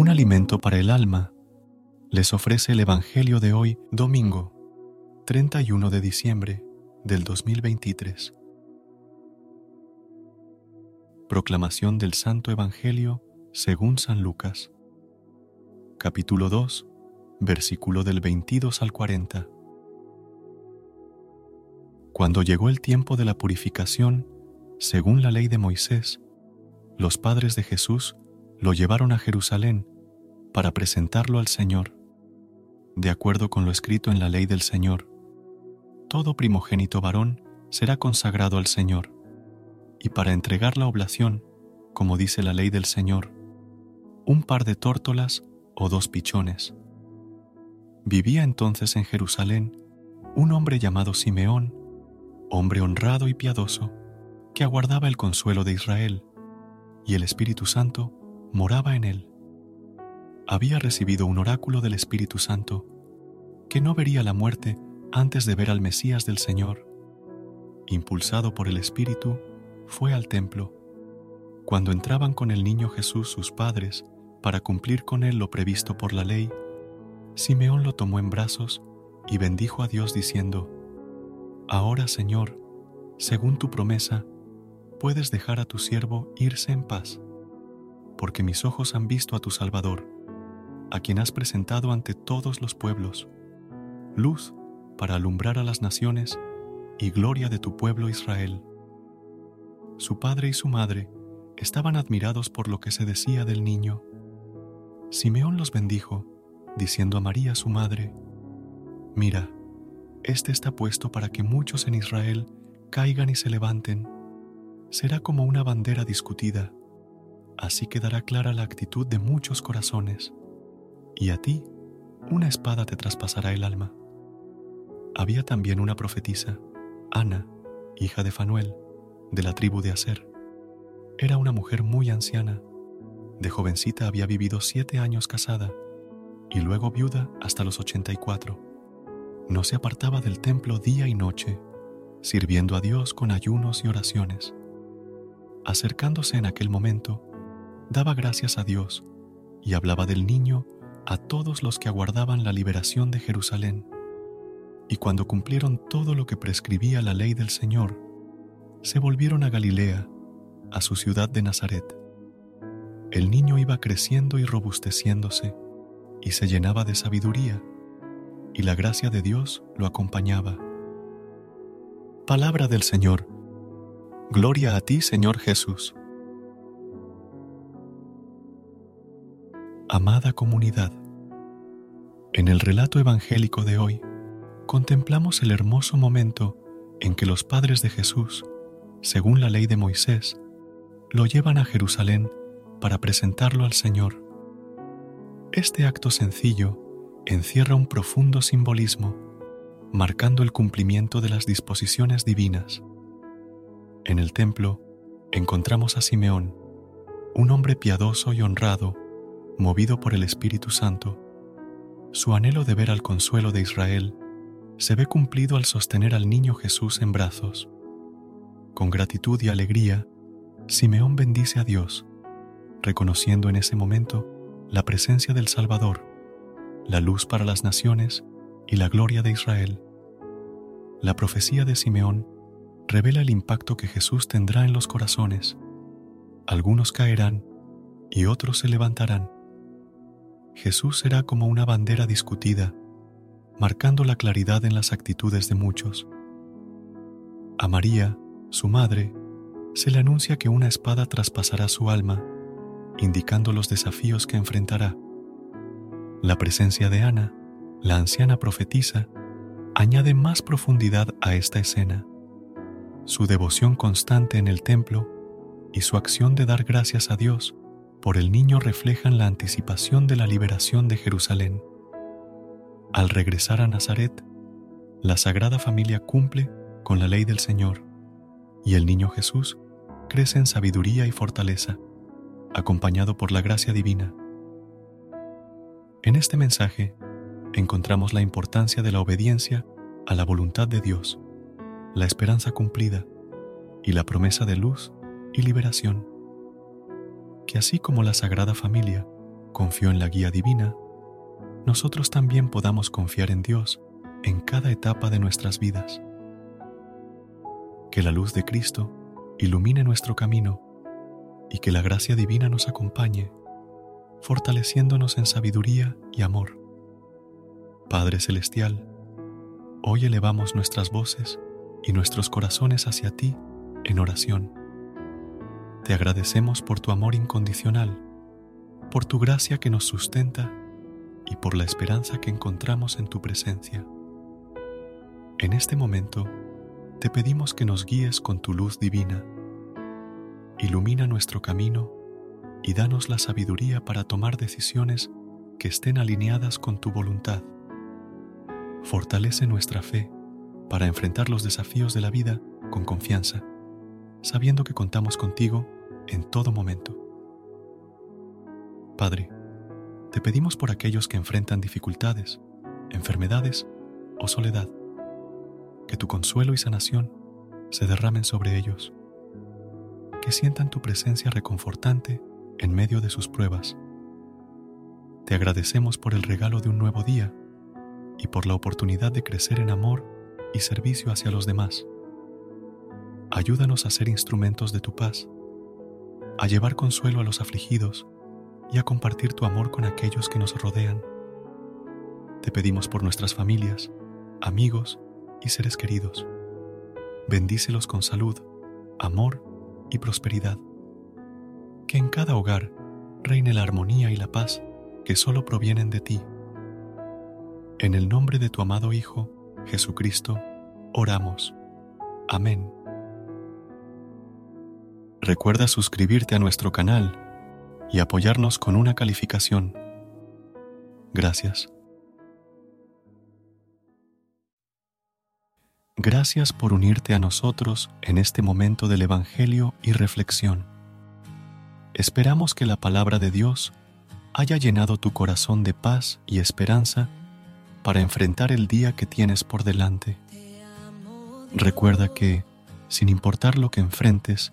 Un alimento para el alma les ofrece el Evangelio de hoy, domingo 31 de diciembre del 2023. Proclamación del Santo Evangelio según San Lucas. Capítulo 2, versículo del 22 al 40. Cuando llegó el tiempo de la purificación, según la ley de Moisés, los padres de Jesús lo llevaron a Jerusalén para presentarlo al Señor, de acuerdo con lo escrito en la ley del Señor. Todo primogénito varón será consagrado al Señor, y para entregar la oblación, como dice la ley del Señor, un par de tórtolas o dos pichones. Vivía entonces en Jerusalén un hombre llamado Simeón, hombre honrado y piadoso, que aguardaba el consuelo de Israel, y el Espíritu Santo moraba en él. Había recibido un oráculo del Espíritu Santo, que no vería la muerte antes de ver al Mesías del Señor. Impulsado por el Espíritu, fue al templo. Cuando entraban con el niño Jesús sus padres para cumplir con él lo previsto por la ley, Simeón lo tomó en brazos y bendijo a Dios diciendo, Ahora, Señor, según tu promesa, puedes dejar a tu siervo irse en paz porque mis ojos han visto a tu Salvador, a quien has presentado ante todos los pueblos, luz para alumbrar a las naciones y gloria de tu pueblo Israel. Su padre y su madre estaban admirados por lo que se decía del niño. Simeón los bendijo, diciendo a María su madre, Mira, este está puesto para que muchos en Israel caigan y se levanten. Será como una bandera discutida Así quedará clara la actitud de muchos corazones, y a ti una espada te traspasará el alma. Había también una profetisa, Ana, hija de Fanuel, de la tribu de Aser. Era una mujer muy anciana. De jovencita había vivido siete años casada y luego viuda hasta los ochenta y cuatro. No se apartaba del templo día y noche, sirviendo a Dios con ayunos y oraciones. Acercándose en aquel momento, daba gracias a Dios y hablaba del niño a todos los que aguardaban la liberación de Jerusalén. Y cuando cumplieron todo lo que prescribía la ley del Señor, se volvieron a Galilea, a su ciudad de Nazaret. El niño iba creciendo y robusteciéndose, y se llenaba de sabiduría, y la gracia de Dios lo acompañaba. Palabra del Señor. Gloria a ti, Señor Jesús. Amada comunidad, en el relato evangélico de hoy contemplamos el hermoso momento en que los padres de Jesús, según la ley de Moisés, lo llevan a Jerusalén para presentarlo al Señor. Este acto sencillo encierra un profundo simbolismo, marcando el cumplimiento de las disposiciones divinas. En el templo encontramos a Simeón, un hombre piadoso y honrado movido por el Espíritu Santo, su anhelo de ver al consuelo de Israel se ve cumplido al sostener al niño Jesús en brazos. Con gratitud y alegría, Simeón bendice a Dios, reconociendo en ese momento la presencia del Salvador, la luz para las naciones y la gloria de Israel. La profecía de Simeón revela el impacto que Jesús tendrá en los corazones. Algunos caerán y otros se levantarán Jesús será como una bandera discutida, marcando la claridad en las actitudes de muchos. A María, su madre, se le anuncia que una espada traspasará su alma, indicando los desafíos que enfrentará. La presencia de Ana, la anciana profetisa, añade más profundidad a esta escena. su devoción constante en el templo y su acción de dar gracias a Dios por el niño reflejan la anticipación de la liberación de Jerusalén. Al regresar a Nazaret, la Sagrada Familia cumple con la ley del Señor y el niño Jesús crece en sabiduría y fortaleza, acompañado por la gracia divina. En este mensaje encontramos la importancia de la obediencia a la voluntad de Dios, la esperanza cumplida y la promesa de luz y liberación. Que así como la Sagrada Familia confió en la guía divina, nosotros también podamos confiar en Dios en cada etapa de nuestras vidas. Que la luz de Cristo ilumine nuestro camino y que la gracia divina nos acompañe, fortaleciéndonos en sabiduría y amor. Padre Celestial, hoy elevamos nuestras voces y nuestros corazones hacia ti en oración. Te agradecemos por tu amor incondicional, por tu gracia que nos sustenta y por la esperanza que encontramos en tu presencia. En este momento, te pedimos que nos guíes con tu luz divina. Ilumina nuestro camino y danos la sabiduría para tomar decisiones que estén alineadas con tu voluntad. Fortalece nuestra fe para enfrentar los desafíos de la vida con confianza, sabiendo que contamos contigo en todo momento. Padre, te pedimos por aquellos que enfrentan dificultades, enfermedades o soledad que tu consuelo y sanación se derramen sobre ellos, que sientan tu presencia reconfortante en medio de sus pruebas. Te agradecemos por el regalo de un nuevo día y por la oportunidad de crecer en amor y servicio hacia los demás. Ayúdanos a ser instrumentos de tu paz, a llevar consuelo a los afligidos y a compartir tu amor con aquellos que nos rodean. Te pedimos por nuestras familias, amigos y seres queridos. Bendícelos con salud, amor y prosperidad. Que en cada hogar reine la armonía y la paz que solo provienen de ti. En el nombre de tu amado Hijo, Jesucristo, oramos. Amén. Recuerda suscribirte a nuestro canal y apoyarnos con una calificación. Gracias. Gracias por unirte a nosotros en este momento del Evangelio y reflexión. Esperamos que la palabra de Dios haya llenado tu corazón de paz y esperanza para enfrentar el día que tienes por delante. Recuerda que, sin importar lo que enfrentes,